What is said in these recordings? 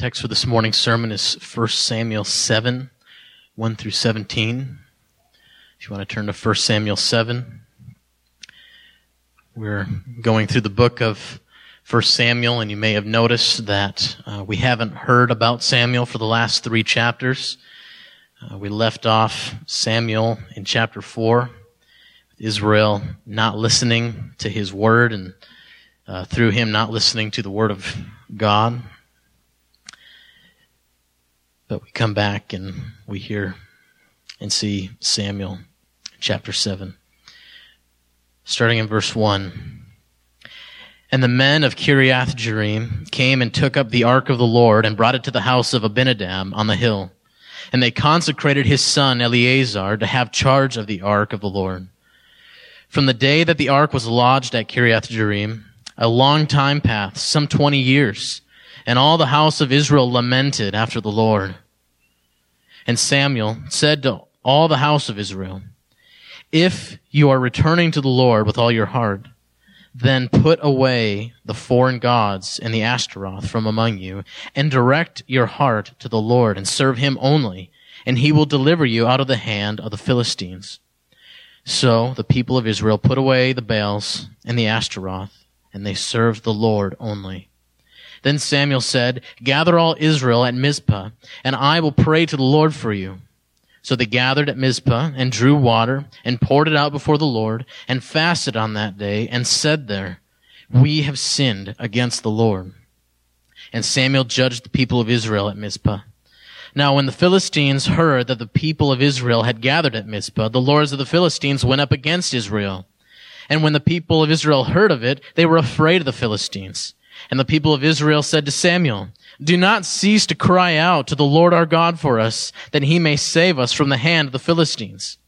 text for this morning's sermon is 1 Samuel 7, 1 through 17. If you want to turn to 1 Samuel 7, we're going through the book of 1 Samuel, and you may have noticed that uh, we haven't heard about Samuel for the last three chapters. Uh, we left off Samuel in chapter 4, Israel not listening to his word, and uh, through him not listening to the word of God. But we come back and we hear and see Samuel chapter 7. Starting in verse 1. And the men of Kiriath Jearim came and took up the ark of the Lord and brought it to the house of Abinadab on the hill. And they consecrated his son Eleazar to have charge of the ark of the Lord. From the day that the ark was lodged at Kiriath Jearim, a long time passed, some twenty years, and all the house of Israel lamented after the Lord. And Samuel said to all the house of Israel, If you are returning to the Lord with all your heart, then put away the foreign gods and the Ashtaroth from among you, and direct your heart to the Lord, and serve him only, and he will deliver you out of the hand of the Philistines. So the people of Israel put away the Baals and the Ashtaroth, and they served the Lord only. Then Samuel said, Gather all Israel at Mizpah, and I will pray to the Lord for you. So they gathered at Mizpah and drew water and poured it out before the Lord and fasted on that day and said there, We have sinned against the Lord. And Samuel judged the people of Israel at Mizpah. Now when the Philistines heard that the people of Israel had gathered at Mizpah, the lords of the Philistines went up against Israel. And when the people of Israel heard of it, they were afraid of the Philistines. And the people of Israel said to Samuel, Do not cease to cry out to the Lord our God for us, that he may save us from the hand of the Philistines.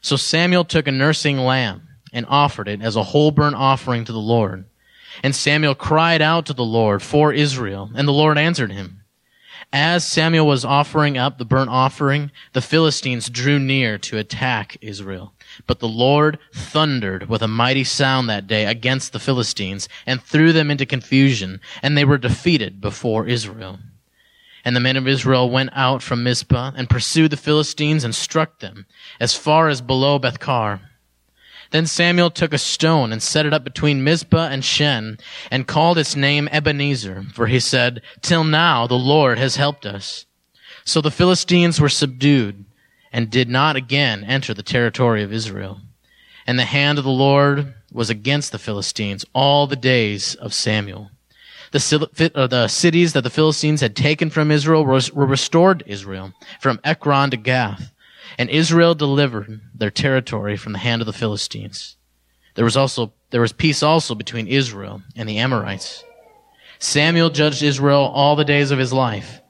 So Samuel took a nursing lamb and offered it as a whole burnt offering to the Lord. And Samuel cried out to the Lord for Israel, and the Lord answered him. As Samuel was offering up the burnt offering, the Philistines drew near to attack Israel. But the Lord thundered with a mighty sound that day against the Philistines and threw them into confusion, and they were defeated before Israel. And the men of Israel went out from Mizpah and pursued the Philistines and struck them as far as below Bethkar. Then Samuel took a stone and set it up between Mizpah and Shen and called its name Ebenezer, for he said, Till now the Lord has helped us. So the Philistines were subdued and did not again enter the territory of Israel. And the hand of the Lord was against the Philistines all the days of Samuel. The, uh, the cities that the Philistines had taken from Israel were, were restored to Israel, from Ekron to Gath. And Israel delivered their territory from the hand of the Philistines. There was also, there was peace also between Israel and the Amorites. Samuel judged Israel all the days of his life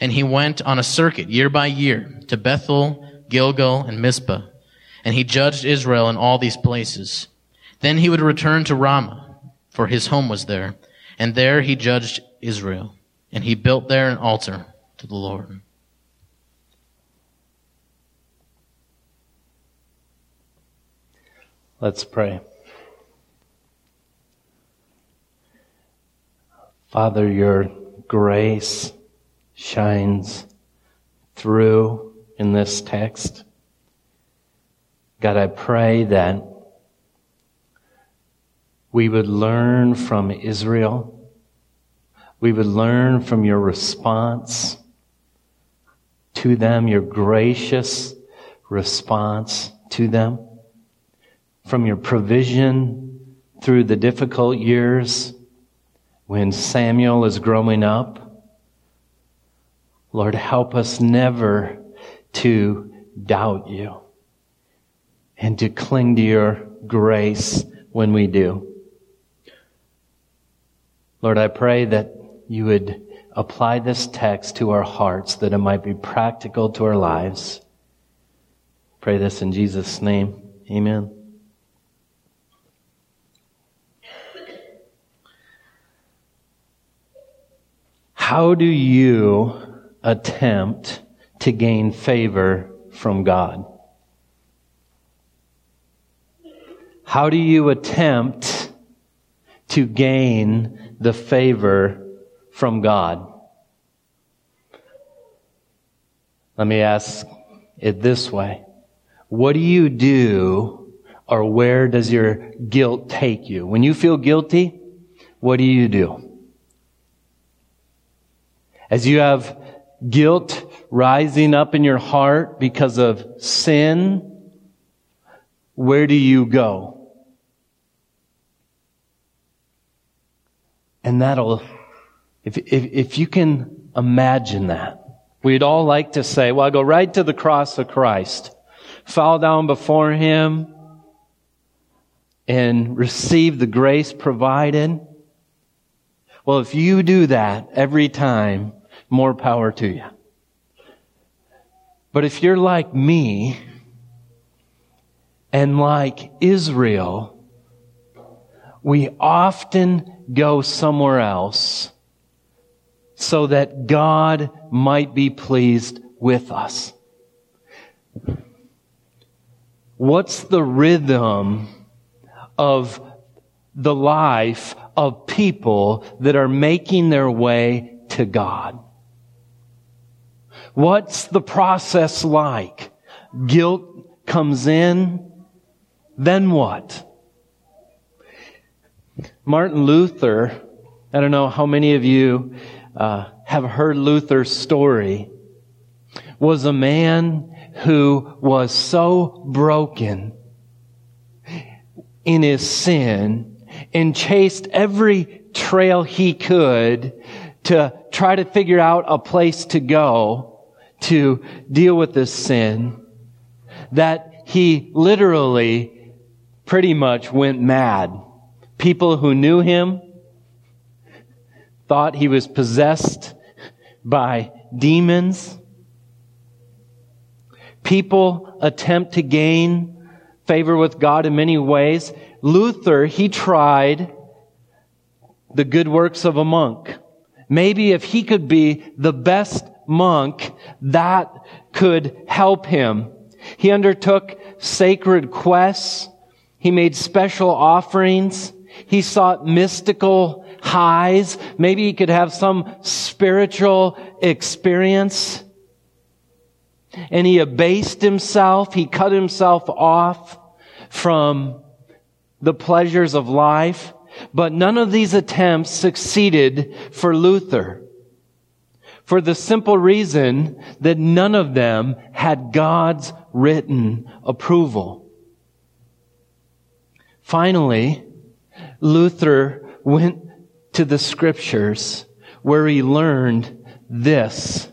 and he went on a circuit year by year to Bethel, Gilgal, and Mizpah, and he judged Israel in all these places. Then he would return to Ramah, for his home was there, and there he judged Israel, and he built there an altar to the Lord. Let's pray. Father, your grace shines through in this text. God, I pray that we would learn from Israel. We would learn from your response to them, your gracious response to them, from your provision through the difficult years when Samuel is growing up Lord, help us never to doubt you and to cling to your grace when we do. Lord, I pray that you would apply this text to our hearts that it might be practical to our lives. Pray this in Jesus' name. Amen. How do you attempt to gain favor from God? How do you attempt to gain the favor from God? Let me ask it this way. What do you do or where does your guilt take you? When you feel guilty, what do you do? As you have guilt rising up in your heart because of sin, where do you go? And that'll, if, if, if you can imagine that, we'd all like to say, well, I go right to the cross of Christ, fall down before Him, and receive the grace provided. Well, if you do that every time, more power to you. But if you're like me and like Israel, we often go somewhere else so that God might be pleased with us. What's the rhythm of the life of people that are making their way to God? What's the process like? Guilt comes in, then what? Martin Luther, I don't know how many of you uh, have heard Luther's story, was a man who was so broken in his sin and chased every trail he could to try to figure out a place to go to deal with this sin that he literally pretty much went mad. People who knew him thought he was possessed by demons. People attempt to gain favor with God in many ways. Luther, he tried the good works of a monk. Maybe if he could be the best monk, that could help him. He undertook sacred quests. He made special offerings. He sought mystical highs. Maybe he could have some spiritual experience. And he abased himself. He cut himself off from the pleasures of life. But none of these attempts succeeded for Luther. For the simple reason that none of them had God's written approval. Finally, Luther went to the scriptures where he learned this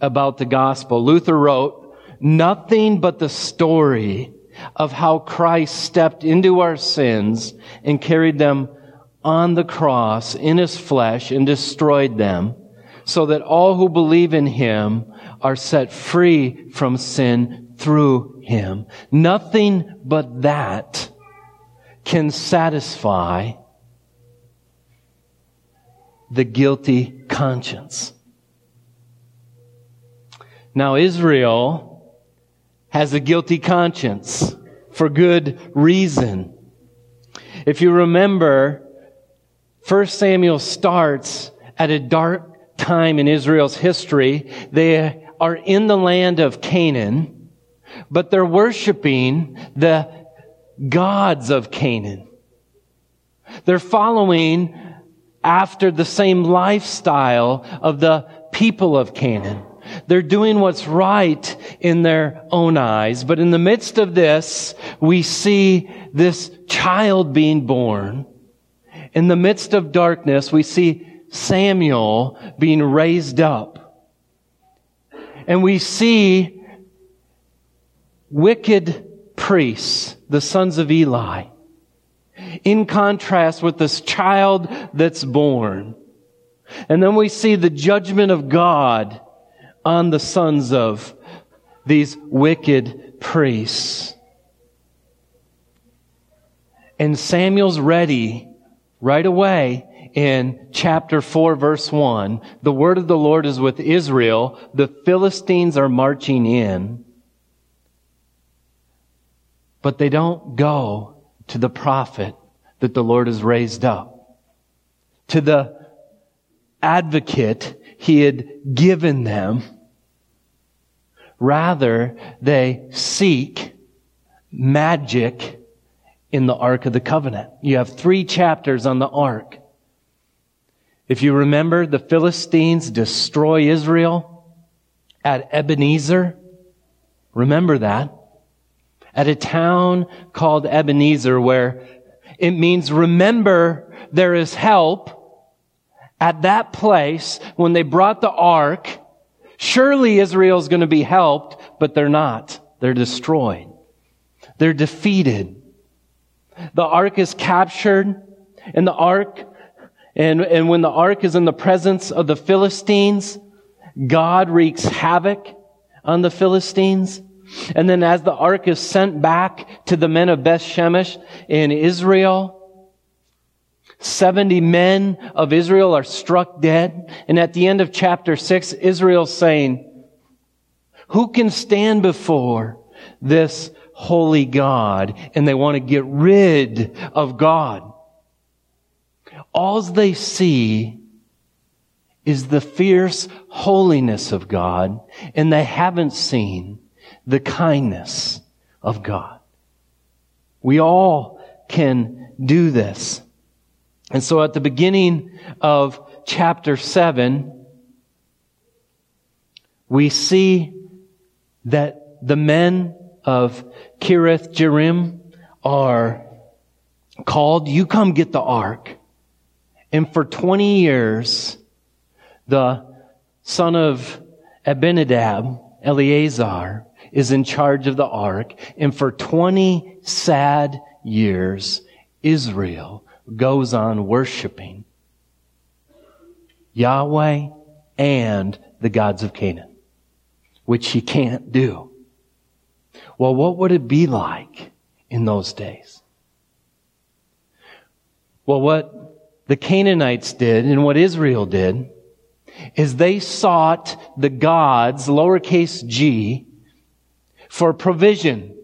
about the gospel. Luther wrote, nothing but the story of how Christ stepped into our sins and carried them on the cross in his flesh and destroyed them so that all who believe in him are set free from sin through him. Nothing but that can satisfy the guilty conscience. Now Israel has a guilty conscience for good reason. If you remember, 1 Samuel starts at a dark time in Israel's history. They are in the land of Canaan, but they're worshiping the gods of Canaan. They're following after the same lifestyle of the people of Canaan. They're doing what's right in their own eyes. But in the midst of this, we see this child being born. In the midst of darkness, we see Samuel being raised up. And we see wicked priests, the sons of Eli, in contrast with this child that's born. And then we see the judgment of God on the sons of these wicked priests. And Samuel's ready right away in chapter 4 verse 1. The word of the Lord is with Israel. The Philistines are marching in. But they don't go to the prophet that the Lord has raised up, to the advocate he had given them Rather, they seek magic in the Ark of the Covenant. You have three chapters on the Ark. If you remember, the Philistines destroy Israel at Ebenezer. Remember that. At a town called Ebenezer where it means remember there is help. At that place, when they brought the ark, surely Israel's going to be helped, but they're not. They're destroyed. They're defeated. The ark is captured and the ark, and, and when the ark is in the presence of the Philistines, God wreaks havoc on the Philistines. And then as the ark is sent back to the men of Beth Shemesh in Israel, 70 men of Israel are struck dead. And at the end of chapter 6, Israel's saying, who can stand before this holy God? And they want to get rid of God. All they see is the fierce holiness of God, and they haven't seen the kindness of God. We all can do this. And so at the beginning of chapter 7, we see that the men of Kiriath Jearim are called, you come get the ark. And for 20 years, the son of Abinadab, Eleazar, is in charge of the ark. And for 20 sad years, Israel goes on worshiping Yahweh and the gods of Canaan, which he can't do. Well, what would it be like in those days? Well, what the Canaanites did and what Israel did is they sought the gods, lowercase g, for provision.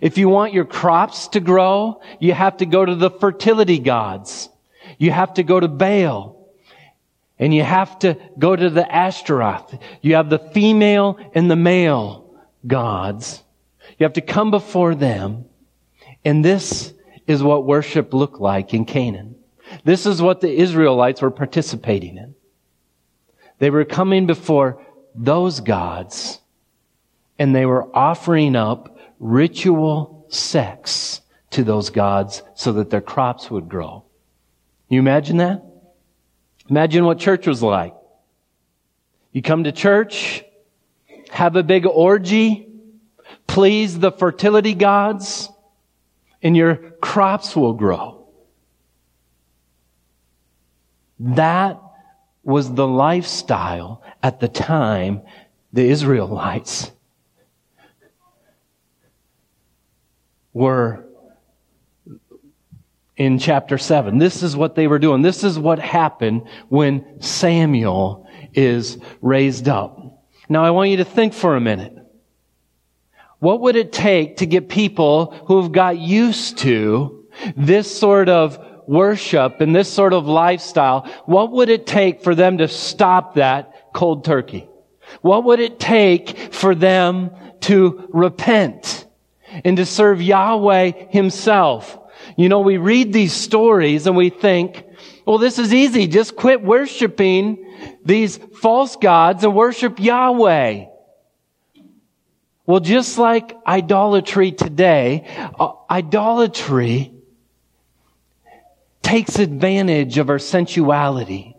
If you want your crops to grow, you have to go to the fertility gods. You have to go to Baal. And you have to go to the Ashtaroth. You have the female and the male gods. You have to come before them. And this is what worship looked like in Canaan. This is what the Israelites were participating in. They were coming before those gods and they were offering up ritual sex to those gods so that their crops would grow. You imagine that? Imagine what church was like. You come to church, have a big orgy, please the fertility gods, and your crops will grow. That was the lifestyle at the time the Israelites were in chapter 7. This is what they were doing. This is what happened when Samuel is raised up. Now I want you to think for a minute. What would it take to get people who have got used to this sort of worship and this sort of lifestyle? What would it take for them to stop that cold turkey? What would it take for them to repent? and to serve Yahweh himself. You know, we read these stories and we think, well, this is easy. Just quit worshiping these false gods and worship Yahweh. Well, just like idolatry today, uh, idolatry takes advantage of our sensuality.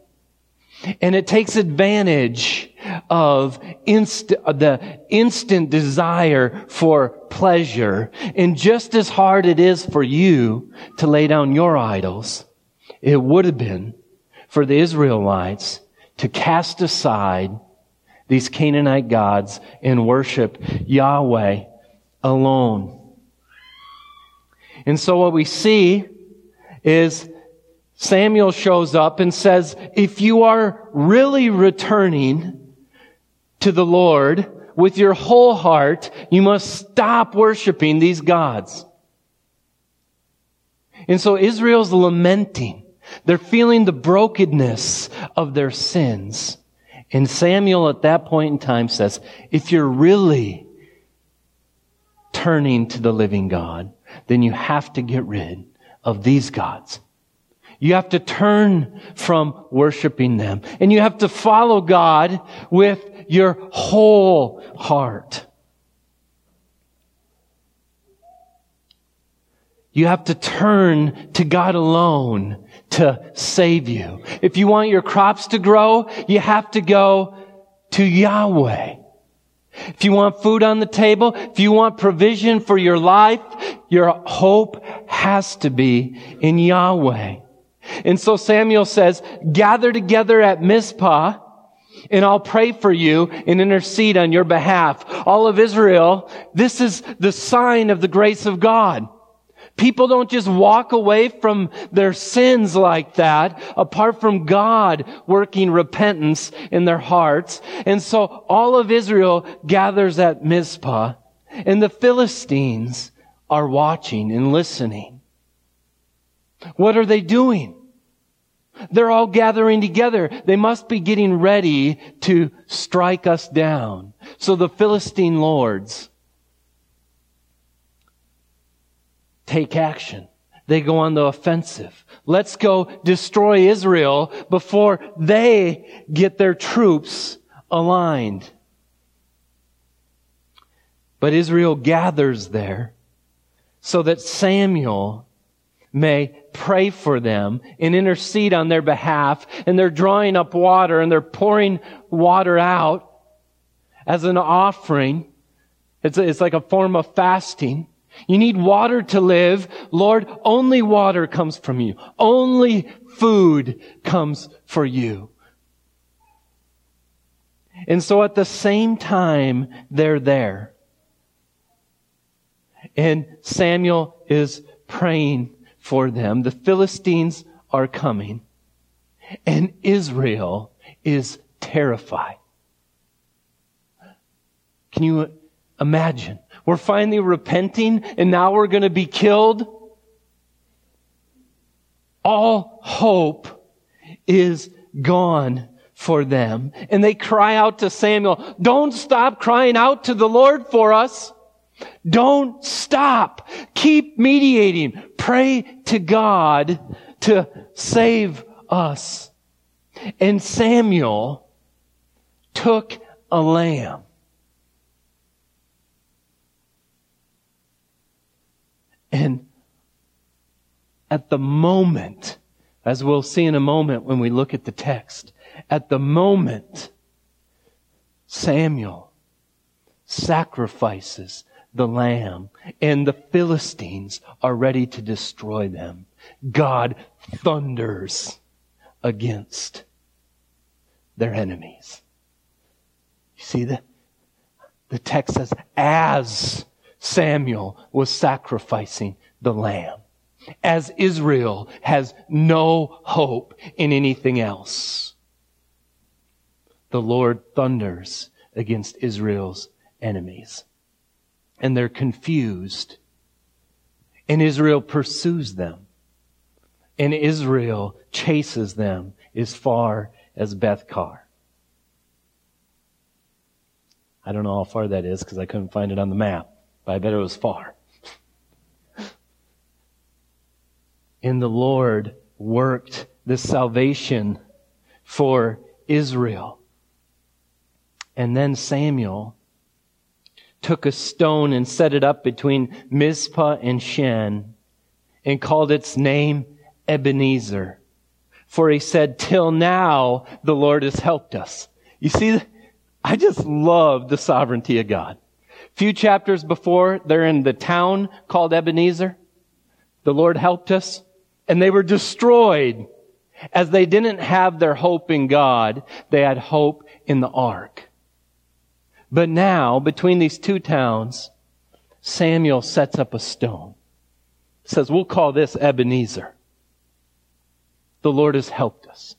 And it takes advantage of inst- the instant desire for pleasure. And just as hard it is for you to lay down your idols, it would have been for the Israelites to cast aside these Canaanite gods and worship Yahweh alone. And so what we see is Samuel shows up and says, if you are really returning to the Lord with your whole heart, you must stop worshiping these gods. And so Israel's lamenting. They're feeling the brokenness of their sins. And Samuel at that point in time says, if you're really turning to the living God, then you have to get rid of these gods. You have to turn from worshiping them and you have to follow God with your whole heart. You have to turn to God alone to save you. If you want your crops to grow, you have to go to Yahweh. If you want food on the table, if you want provision for your life, your hope has to be in Yahweh. And so Samuel says, gather together at Mizpah and I'll pray for you and intercede on your behalf. All of Israel, this is the sign of the grace of God. People don't just walk away from their sins like that apart from God working repentance in their hearts. And so all of Israel gathers at Mizpah and the Philistines are watching and listening. What are they doing? They're all gathering together. They must be getting ready to strike us down. So the Philistine lords take action. They go on the offensive. Let's go destroy Israel before they get their troops aligned. But Israel gathers there so that Samuel may pray for them and intercede on their behalf. And they're drawing up water and they're pouring water out as an offering. It's, a, it's like a form of fasting. You need water to live. Lord, only water comes from you. Only food comes for you. And so at the same time, they're there. And Samuel is praying for them. The Philistines are coming. And Israel is terrified. Can you imagine? We're finally repenting and now we're going to be killed. All hope is gone for them. And they cry out to Samuel, don't stop crying out to the Lord for us. Don't stop. Keep mediating. Pray to God to save us. And Samuel took a lamb And at the moment, as we'll see in a moment when we look at the text, at the moment, Samuel sacrifices the lamb and the Philistines are ready to destroy them. God thunders against their enemies. You see that? The text says, as Samuel was sacrificing the lamb. As Israel has no hope in anything else. The Lord thunders against Israel's enemies. And they're confused. And Israel pursues them. And Israel chases them as far as Bethkar. I don't know how far that is because I couldn't find it on the map but I bet it was far. And the Lord worked this salvation for Israel. And then Samuel took a stone and set it up between Mizpah and Shen and called its name Ebenezer. For he said, till now the Lord has helped us. You see, I just love the sovereignty of God few chapters before, they're in the town called Ebenezer. The Lord helped us and they were destroyed as they didn't have their hope in God. They had hope in the ark. But now, between these two towns, Samuel sets up a stone. Says, we'll call this Ebenezer. The Lord has helped us.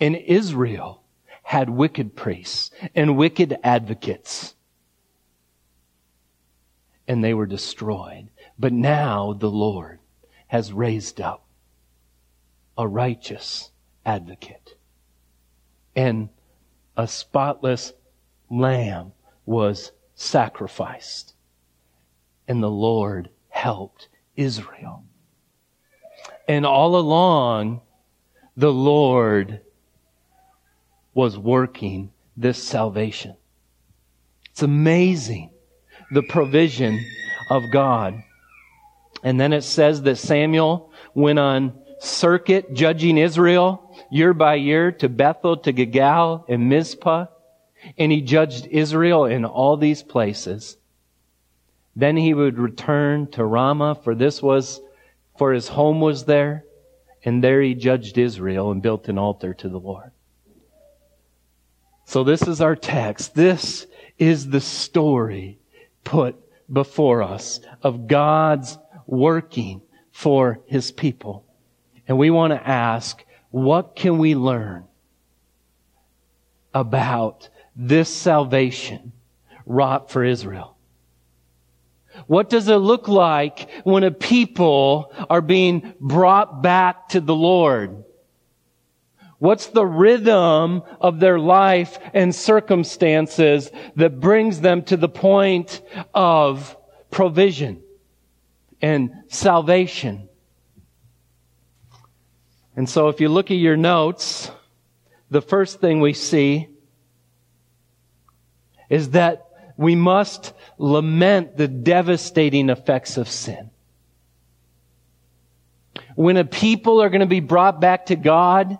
And Israel had wicked priests and wicked advocates and they were destroyed. But now the Lord has raised up a righteous advocate. And a spotless lamb was sacrificed. And the Lord helped Israel. And all along, the Lord was working this salvation. It's amazing the provision of God. And then it says that Samuel went on circuit judging Israel year by year to Bethel, to Gilgal, and Mizpah. And he judged Israel in all these places. Then he would return to Ramah, for this was, for his home was there. And there he judged Israel and built an altar to the Lord. So this is our text. This is the story put before us of God's working for his people. And we want to ask, what can we learn about this salvation wrought for Israel? What does it look like when a people are being brought back to the Lord? What's the rhythm of their life and circumstances that brings them to the point of provision and salvation? And so if you look at your notes, the first thing we see is that we must lament the devastating effects of sin. When a people are going to be brought back to God,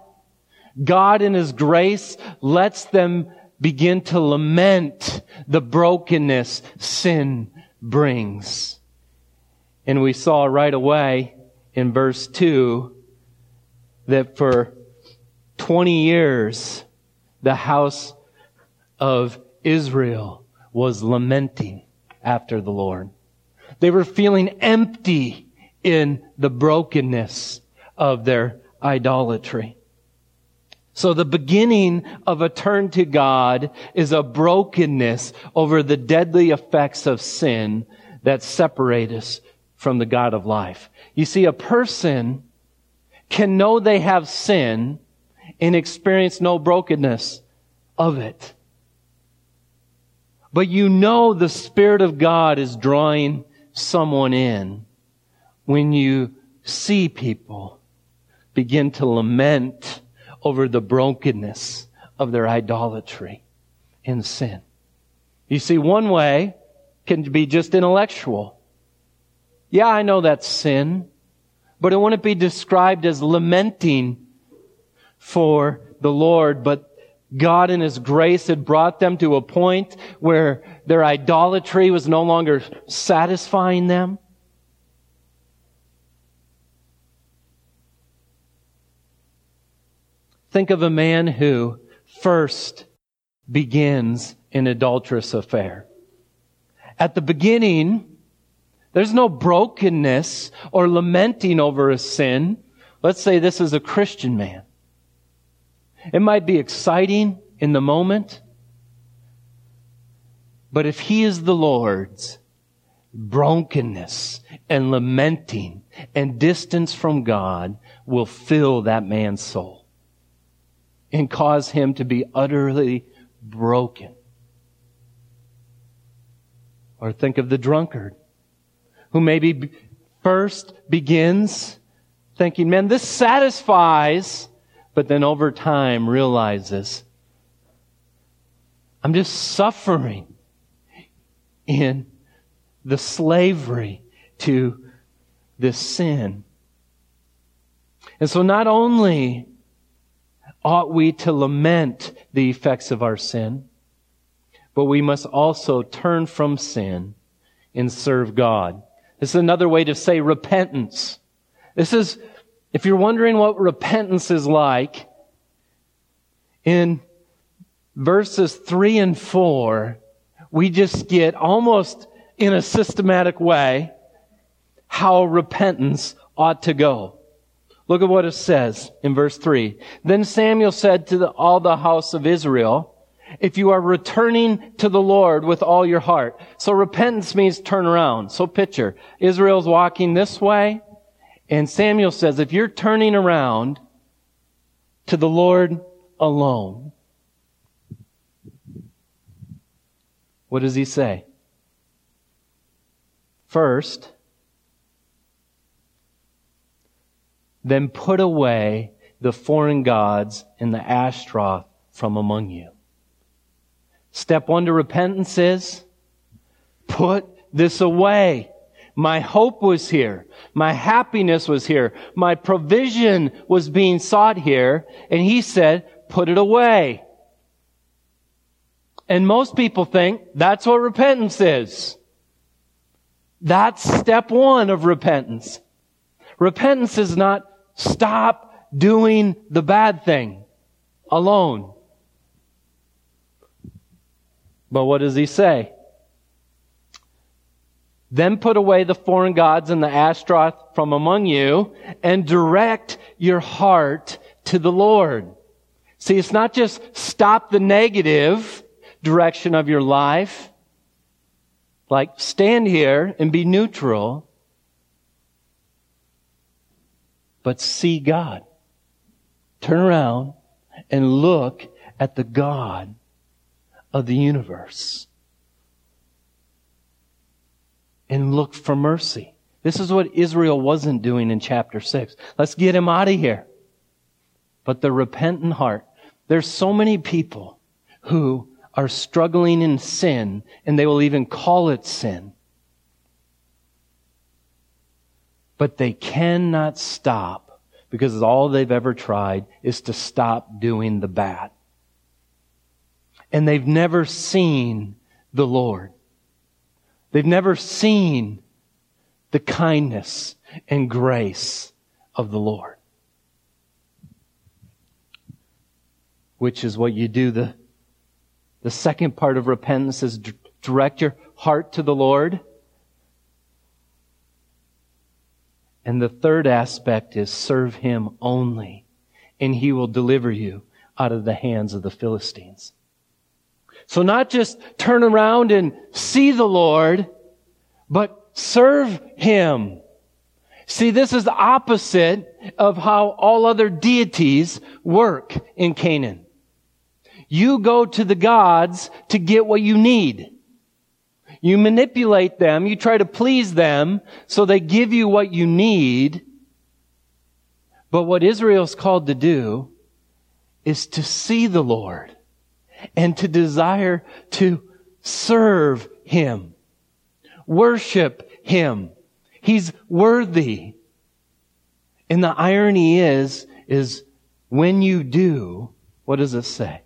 God in His grace lets them begin to lament the brokenness sin brings. And we saw right away in verse 2 that for 20 years, the house of Israel was lamenting after the Lord. They were feeling empty in the brokenness of their idolatry. So the beginning of a turn to God is a brokenness over the deadly effects of sin that separate us from the God of life. You see, a person can know they have sin and experience no brokenness of it. But you know the Spirit of God is drawing someone in when you see people begin to lament over the brokenness of their idolatry and sin. You see, one way can be just intellectual. Yeah, I know that's sin, but it wouldn't be described as lamenting for the Lord, but God in His grace had brought them to a point where their idolatry was no longer satisfying them. Think of a man who first begins an adulterous affair. At the beginning, there's no brokenness or lamenting over a sin. Let's say this is a Christian man. It might be exciting in the moment, but if he is the Lord's, brokenness and lamenting and distance from God will fill that man's soul and cause him to be utterly broken. Or think of the drunkard who maybe first begins thinking, man, this satisfies, but then over time realizes, I'm just suffering in the slavery to this sin. And so not only ought we to lament the effects of our sin, but we must also turn from sin and serve God. This is another way to say repentance. This is, if you're wondering what repentance is like, in verses three and four, we just get almost in a systematic way how repentance ought to go. Look at what it says in verse 3. Then Samuel said to the, all the house of Israel, if you are returning to the Lord with all your heart. So repentance means turn around. So picture, Israel's walking this way, and Samuel says, if you're turning around to the Lord alone, what does he say? First, then put away the foreign gods and the Ashtaroth from among you. Step one to repentance is put this away. My hope was here. My happiness was here. My provision was being sought here. And he said, put it away. And most people think that's what repentance is. That's step one of repentance. Repentance is not stop doing the bad thing alone. But what does he say? Then put away the foreign gods and the Ashtaroth from among you and direct your heart to the Lord. See, it's not just stop the negative direction of your life, like stand here and be neutral, but see God. Turn around and look at the God of the universe and look for mercy. This is what Israel wasn't doing in chapter 6. Let's get him out of here. But the repentant heart. There's so many people who are struggling in sin and they will even call it sin. But they cannot stop because all they've ever tried is to stop doing the bad. And they've never seen the Lord. They've never seen the kindness and grace of the Lord. Which is what you do. The, the second part of repentance is direct your heart to the Lord. And the third aspect is serve Him only, and He will deliver you out of the hands of the Philistines. So not just turn around and see the Lord, but serve Him. See, this is the opposite of how all other deities work in Canaan. You go to the gods to get what you need. You manipulate them, you try to please them, so they give you what you need. But what Israel's called to do is to see the Lord and to desire to serve Him, worship Him. He's worthy. And the irony is, is when you do, what does it say?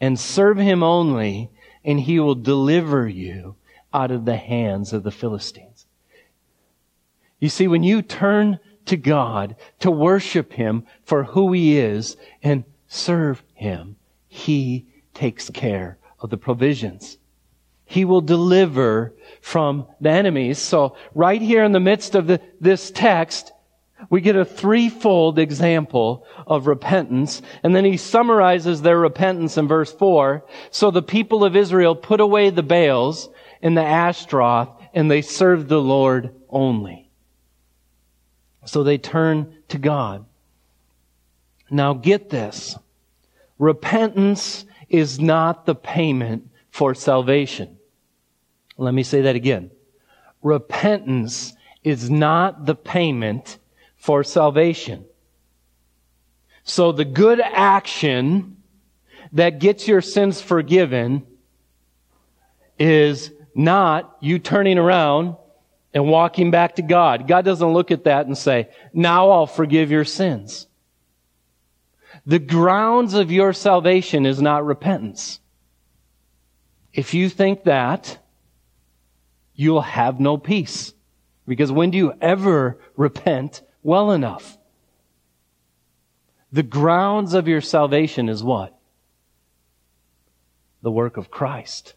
And serve Him only, and He will deliver you out of the hands of the Philistines. You see, when you turn to God to worship Him for who He is and serve Him, he takes care of the provisions. He will deliver from the enemies. So right here in the midst of the, this text, we get a threefold example of repentance. And then he summarizes their repentance in verse four. So the people of Israel put away the Baals and the Ashtaroth and they served the Lord only. So they turn to God. Now get this. Repentance is not the payment for salvation. Let me say that again. Repentance is not the payment for salvation. So the good action that gets your sins forgiven is not you turning around and walking back to God. God doesn't look at that and say, now I'll forgive your sins. The grounds of your salvation is not repentance. If you think that, you'll have no peace. Because when do you ever repent well enough? The grounds of your salvation is what? The work of Christ.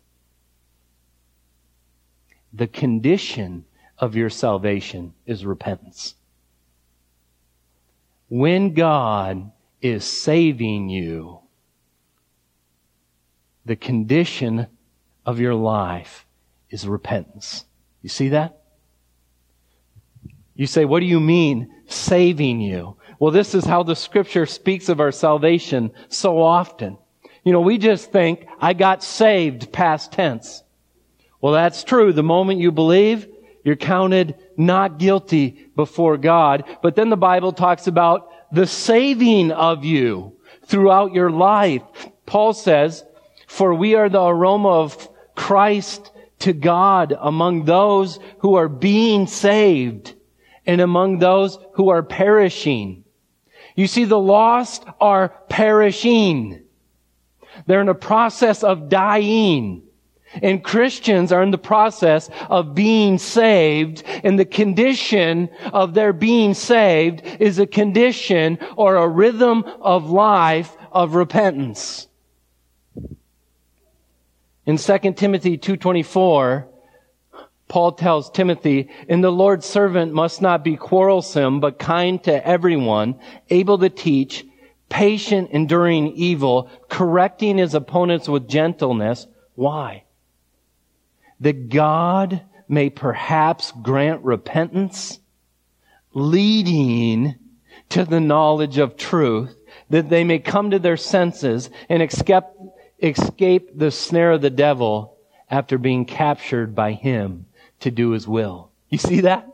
The condition of your salvation is repentance. When God is saving you, the condition of your life is repentance. You see that? You say, what do you mean saving you? Well, this is how the scripture speaks of our salvation so often. You know, we just think, I got saved past tense. Well, that's true. The moment you believe, you're counted not guilty before God. But then the Bible talks about the saving of you throughout your life. Paul says, for we are the aroma of Christ to God among those who are being saved and among those who are perishing. You see, the lost are perishing. They're in a process of dying. And Christians are in the process of being saved, and the condition of their being saved is a condition or a rhythm of life of repentance. In 2 Timothy 2.24, Paul tells Timothy, and the Lord's servant must not be quarrelsome, but kind to everyone, able to teach, patient, enduring evil, correcting his opponents with gentleness. Why? That God may perhaps grant repentance, leading to the knowledge of truth, that they may come to their senses and escape, escape the snare of the devil after being captured by him to do his will. You see that?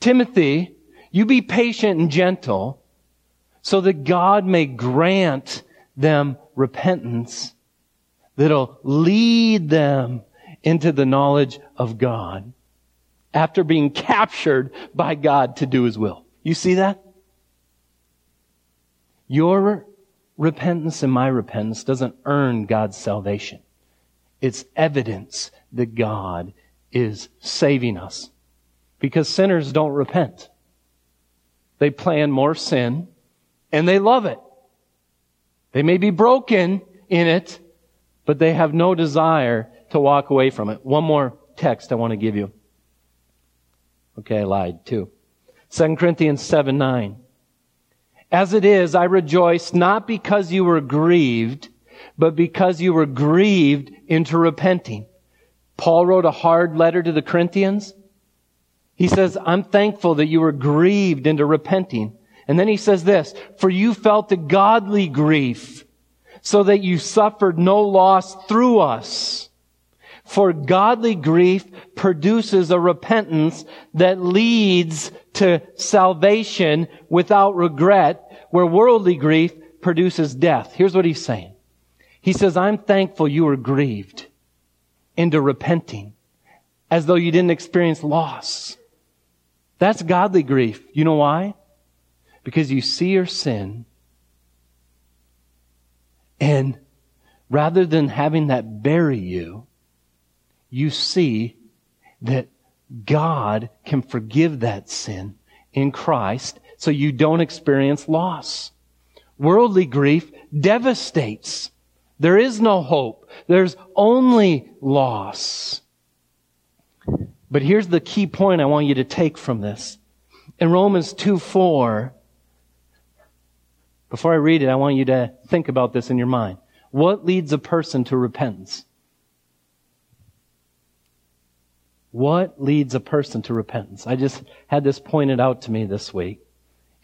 Timothy, you be patient and gentle so that God may grant them repentance that'll lead them into the knowledge of God after being captured by God to do his will. You see that? Your repentance and my repentance doesn't earn God's salvation. It's evidence that God is saving us. Because sinners don't repent. They plan more sin and they love it. They may be broken in it, but they have no desire to walk away from it. One more text I want to give you. Okay, I lied too. 2 Corinthians 7 9. As it is, I rejoice not because you were grieved, but because you were grieved into repenting. Paul wrote a hard letter to the Corinthians. He says, I'm thankful that you were grieved into repenting. And then he says this, for you felt a godly grief so that you suffered no loss through us. For godly grief produces a repentance that leads to salvation without regret, where worldly grief produces death. Here's what he's saying. He says, I'm thankful you were grieved into repenting as though you didn't experience loss. That's godly grief. You know why? Because you see your sin and rather than having that bury you, you see that God can forgive that sin in Christ so you don't experience loss. Worldly grief devastates. There is no hope. There's only loss. But here's the key point I want you to take from this. In Romans 2 4, before I read it, I want you to think about this in your mind. What leads a person to repentance? What leads a person to repentance? I just had this pointed out to me this week,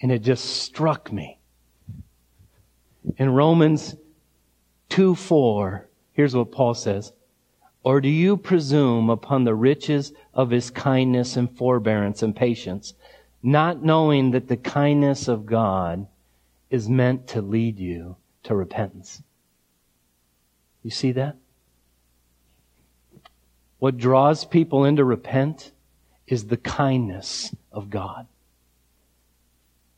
and it just struck me. In Romans 2 4, here's what Paul says. Or do you presume upon the riches of his kindness and forbearance and patience, not knowing that the kindness of God is meant to lead you to repentance. You see that? What draws people into repent is the kindness of God.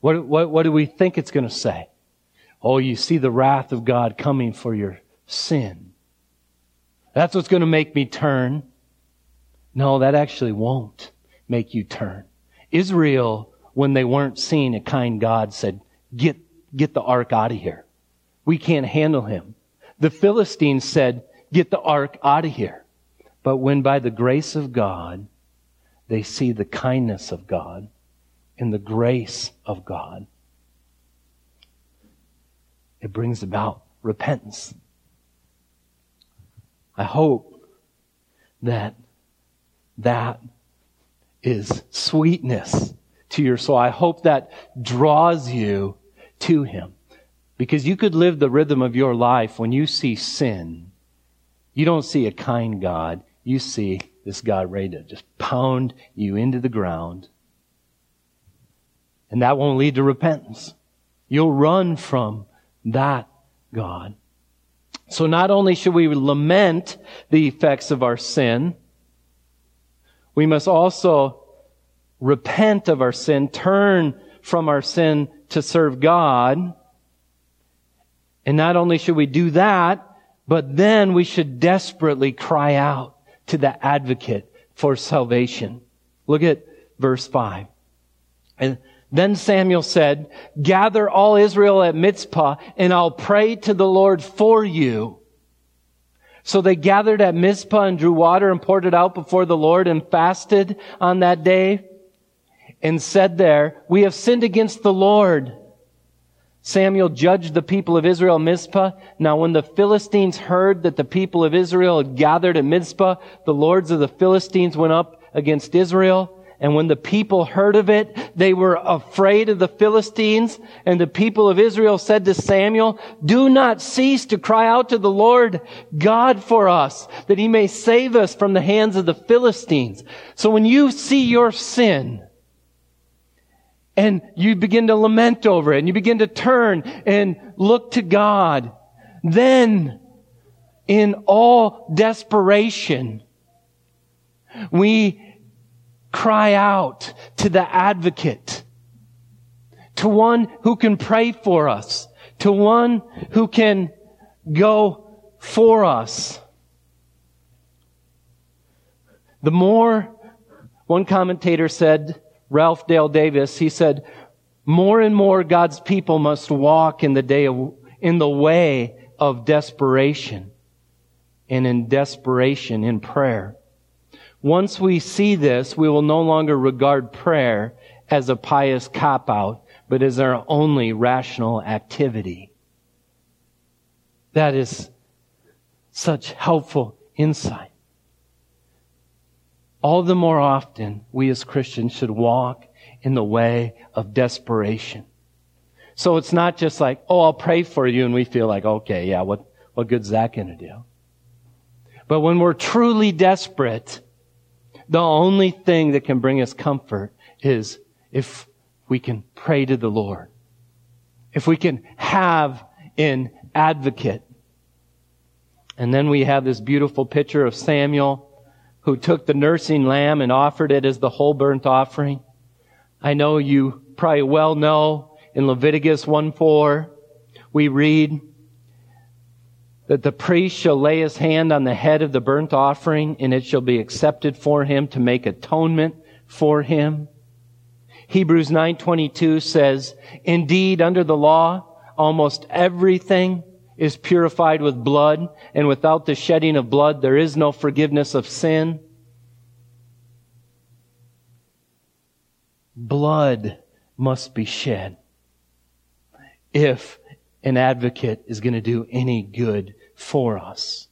What, what, what do we think it's going to say? Oh, you see the wrath of God coming for your sin. That's what's going to make me turn. No, that actually won't make you turn. Israel, when they weren't seeing a kind God, said, Get get the ark out of here. We can't handle him. The Philistines said, get the ark out of here. But when by the grace of God, they see the kindness of God and the grace of God, it brings about repentance. I hope that that is sweetness to your soul. I hope that draws you to Him. Because you could live the rhythm of your life when you see sin. You don't see a kind God. You see this God ready to just pound you into the ground. And that won't lead to repentance. You'll run from that God. So not only should we lament the effects of our sin, we must also repent of our sin, turn from our sin to serve God. And not only should we do that, but then we should desperately cry out to the advocate for salvation. Look at verse 5. And then Samuel said, gather all Israel at Mizpah and I'll pray to the Lord for you. So they gathered at Mizpah and drew water and poured it out before the Lord and fasted on that day and said there, we have sinned against the Lord. Samuel judged the people of Israel Mizpah. Now when the Philistines heard that the people of Israel had gathered at Mizpah, the lords of the Philistines went up against Israel. And when the people heard of it, they were afraid of the Philistines. And the people of Israel said to Samuel, do not cease to cry out to the Lord God for us, that he may save us from the hands of the Philistines. So when you see your sin, and you begin to lament over it and you begin to turn and look to God. Then, in all desperation, we cry out to the advocate, to one who can pray for us, to one who can go for us. The more, one commentator said, Ralph Dale Davis, he said, more and more God's people must walk in the day of, in the way of desperation and in desperation in prayer. Once we see this, we will no longer regard prayer as a pious cop out, but as our only rational activity. That is such helpful insight all the more often we as Christians should walk in the way of desperation. So it's not just like, oh, I'll pray for you and we feel like, okay, yeah, what, what good's that going to do? But when we're truly desperate, the only thing that can bring us comfort is if we can pray to the Lord. If we can have an advocate. And then we have this beautiful picture of Samuel who took the nursing lamb and offered it as the whole burnt offering. I know you probably well know in Leviticus 1 4, we read that the priest shall lay his hand on the head of the burnt offering and it shall be accepted for him to make atonement for him. Hebrews 9:22 says, "Indeed under the law almost everything is purified with blood, and without the shedding of blood, there is no forgiveness of sin. Blood must be shed if an advocate is going to do any good for us.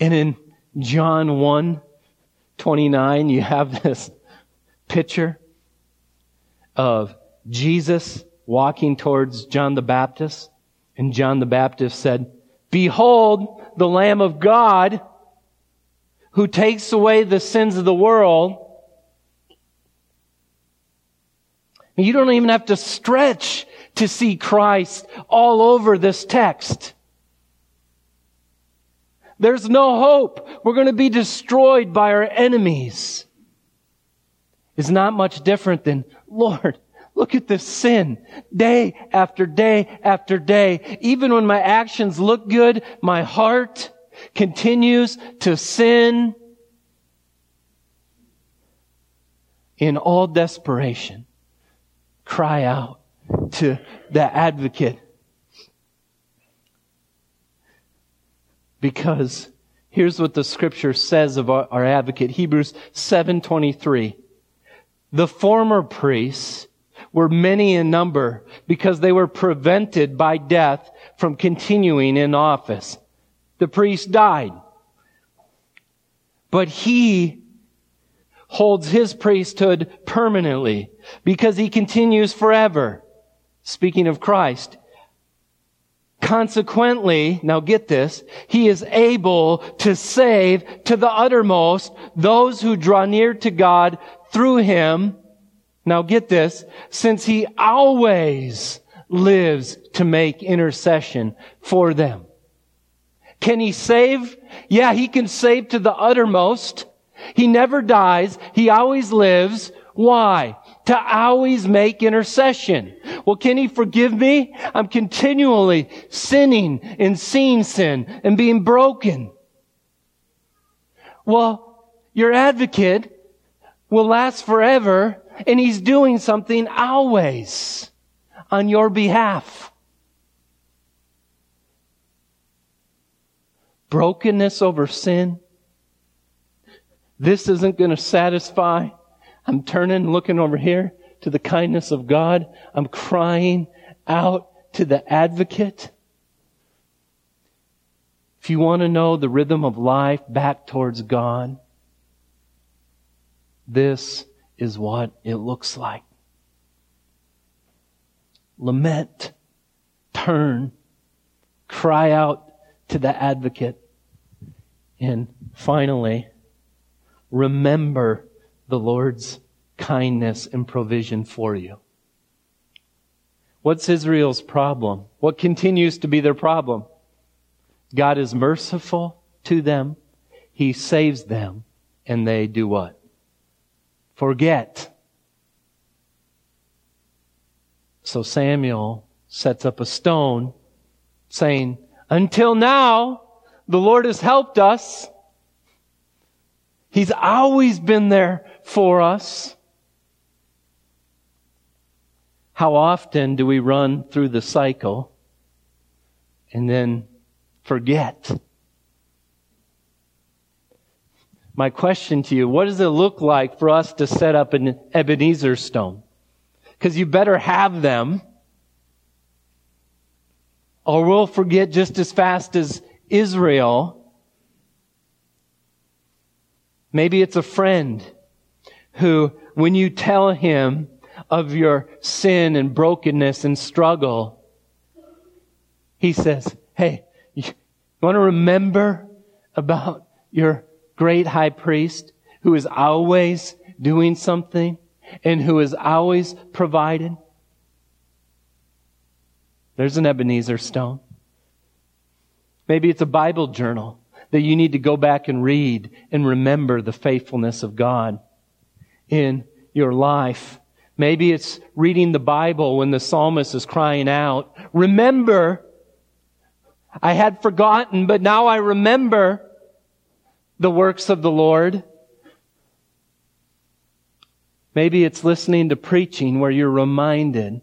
And in John 1 29, you have this picture of Jesus walking towards John the Baptist. And John the Baptist said, Behold the Lamb of God who takes away the sins of the world. You don't even have to stretch to see Christ all over this text. There's no hope. We're going to be destroyed by our enemies. It's not much different than, Lord, Look at this sin day after day after day. Even when my actions look good, my heart continues to sin in all desperation. Cry out to the advocate. Because here's what the scripture says of our, our advocate. Hebrews 7:23. The former priests were many in number because they were prevented by death from continuing in office. The priest died. But he holds his priesthood permanently because he continues forever. Speaking of Christ, Consequently, now get this, he is able to save to the uttermost those who draw near to God through him. Now get this, since he always lives to make intercession for them. Can he save? Yeah, he can save to the uttermost. He never dies. He always lives. Why? To always make intercession. Well, can he forgive me? I'm continually sinning and seeing sin and being broken. Well, your advocate will last forever and he's doing something always on your behalf. Brokenness over sin. This isn't going to satisfy. I'm turning, looking over here to the kindness of God. I'm crying out to the advocate. If you want to know the rhythm of life back towards God, this is what it looks like. Lament, turn, cry out to the advocate, and finally, remember the Lord's kindness and provision for you. What's Israel's problem? What continues to be their problem? God is merciful to them. He saves them. And they do what? Forget. So Samuel sets up a stone saying, until now, the Lord has helped us. He's always been there for us. How often do we run through the cycle and then forget? My question to you, what does it look like for us to set up an Ebenezer stone? Because you better have them or we'll forget just as fast as Israel Maybe it's a friend who, when you tell him of your sin and brokenness and struggle, he says, Hey, you want to remember about your great high priest who is always doing something and who is always provided? There's an Ebenezer stone. Maybe it's a Bible journal that you need to go back and read and remember the faithfulness of God in your life. Maybe it's reading the Bible when the psalmist is crying out, remember, I had forgotten, but now I remember the works of the Lord. Maybe it's listening to preaching where you're reminded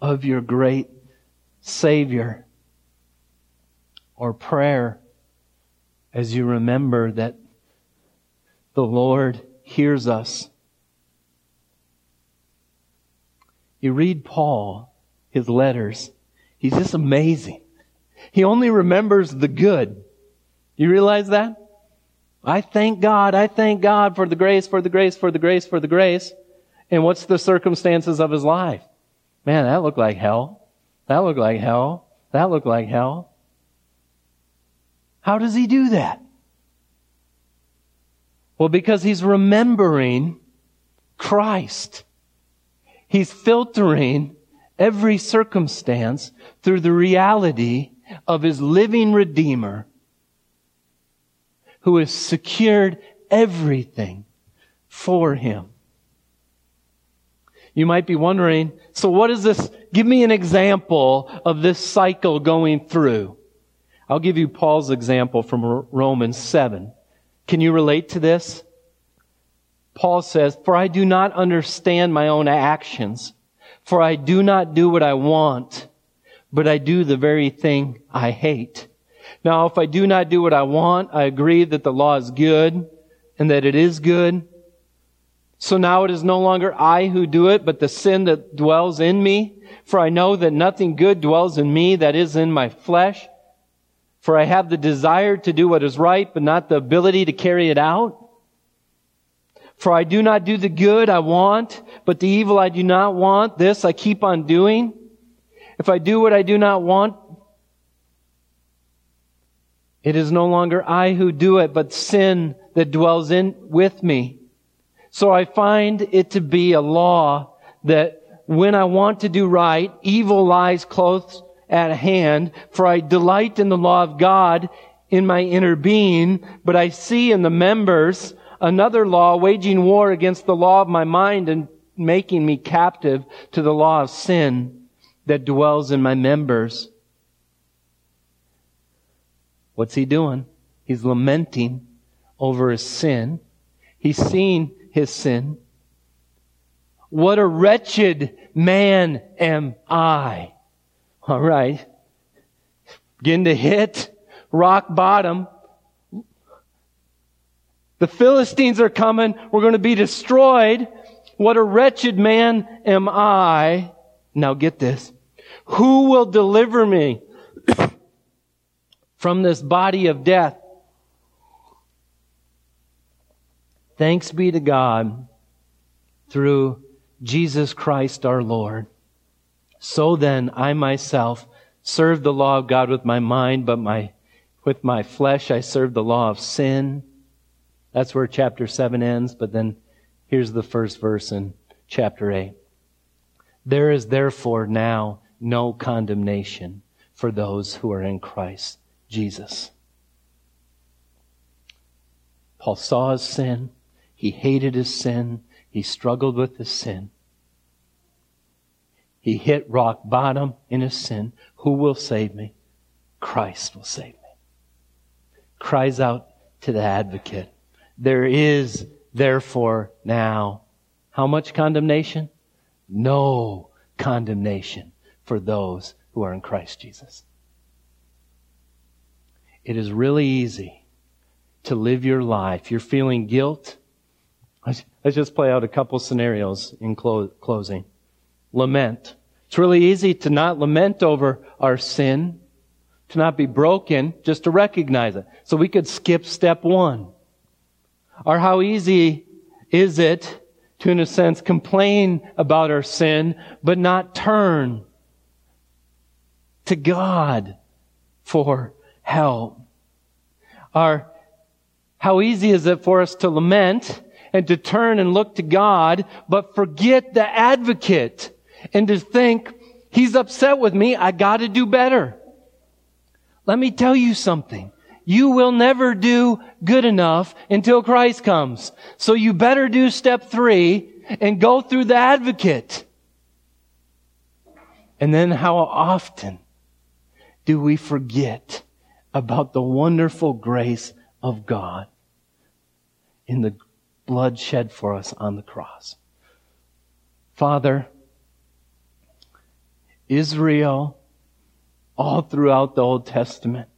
of your great Savior or prayer as you remember that the Lord hears us. You read Paul, his letters, he's just amazing. He only remembers the good. You realize that? I thank God, I thank God for the grace, for the grace, for the grace, for the grace. And what's the circumstances of his life? Man, that looked like hell. That looked like hell. That looked like hell. How does he do that? Well, because he's remembering Christ. He's filtering every circumstance through the reality of his living Redeemer who has secured everything for him. You might be wondering, so what is this? Give me an example of this cycle going through. I'll give you Paul's example from Romans 7. Can you relate to this? Paul says, For I do not understand my own actions, for I do not do what I want, but I do the very thing I hate. Now, if I do not do what I want, I agree that the law is good and that it is good. So now it is no longer I who do it, but the sin that dwells in me. For I know that nothing good dwells in me that is in my flesh. For I have the desire to do what is right, but not the ability to carry it out. For I do not do the good I want, but the evil I do not want, this I keep on doing. If I do what I do not want, It is no longer I who do it, but sin that dwells in with me. So I find it to be a law that when I want to do right, evil lies close at hand, for I delight in the law of God in my inner being, but I see in the members another law waging war against the law of my mind and making me captive to the law of sin that dwells in my members. What's he doing? He's lamenting over his sin. He's seen his sin. What a wretched man am I. All right. Begin to hit rock bottom. The Philistines are coming. We're going to be destroyed. What a wretched man am I. Now get this. Who will deliver me from this body of death. Thanks be to God through Jesus Christ our Lord. So then, I myself serve the law of God with my mind, but my, with my flesh I serve the law of sin. That's where chapter 7 ends, but then here's the first verse in chapter 8. There is therefore now no condemnation for those who are in Christ Jesus. Paul saw his sin. He hated his sin. He struggled with his sin. He hit rock bottom in his sin. Who will save me? Christ will save me. Cries out to the advocate. There is therefore now how much condemnation? No condemnation for those who are in Christ Jesus. It is really easy to live your life. You're feeling guilt. Let's just play out a couple scenarios in clo- closing. Lament. It's really easy to not lament over our sin, to not be broken, just to recognize it. So we could skip step one. Or how easy is it to, in a sense, complain about our sin, but not turn to God for help. Our, how easy is it for us to lament and to turn and look to God, but forget the advocate and to think, he's upset with me, I gotta do better. Let me tell you something. You will never do good enough until Christ comes. So you better do step three and go through the advocate. And then how often do we forget about the wonderful grace of God in the blood shed for us on the cross. Father, Israel, all throughout the Old Testament,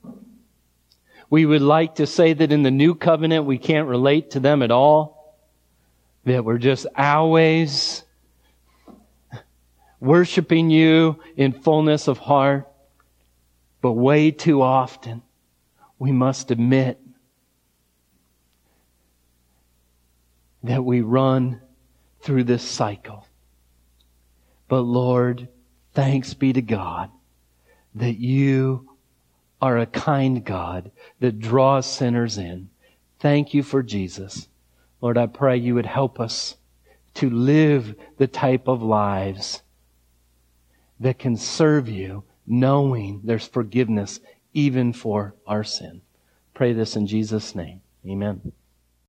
we would like to say that in the new covenant we can't relate to them at all, that we're just always worshiping you in fullness of heart. But way too often, we must admit that we run through this cycle. But Lord, thanks be to God that you are a kind God that draws sinners in. Thank you for Jesus. Lord, I pray you would help us to live the type of lives that can serve you knowing there's forgiveness even for our sin. Pray this in Jesus' name. Amen.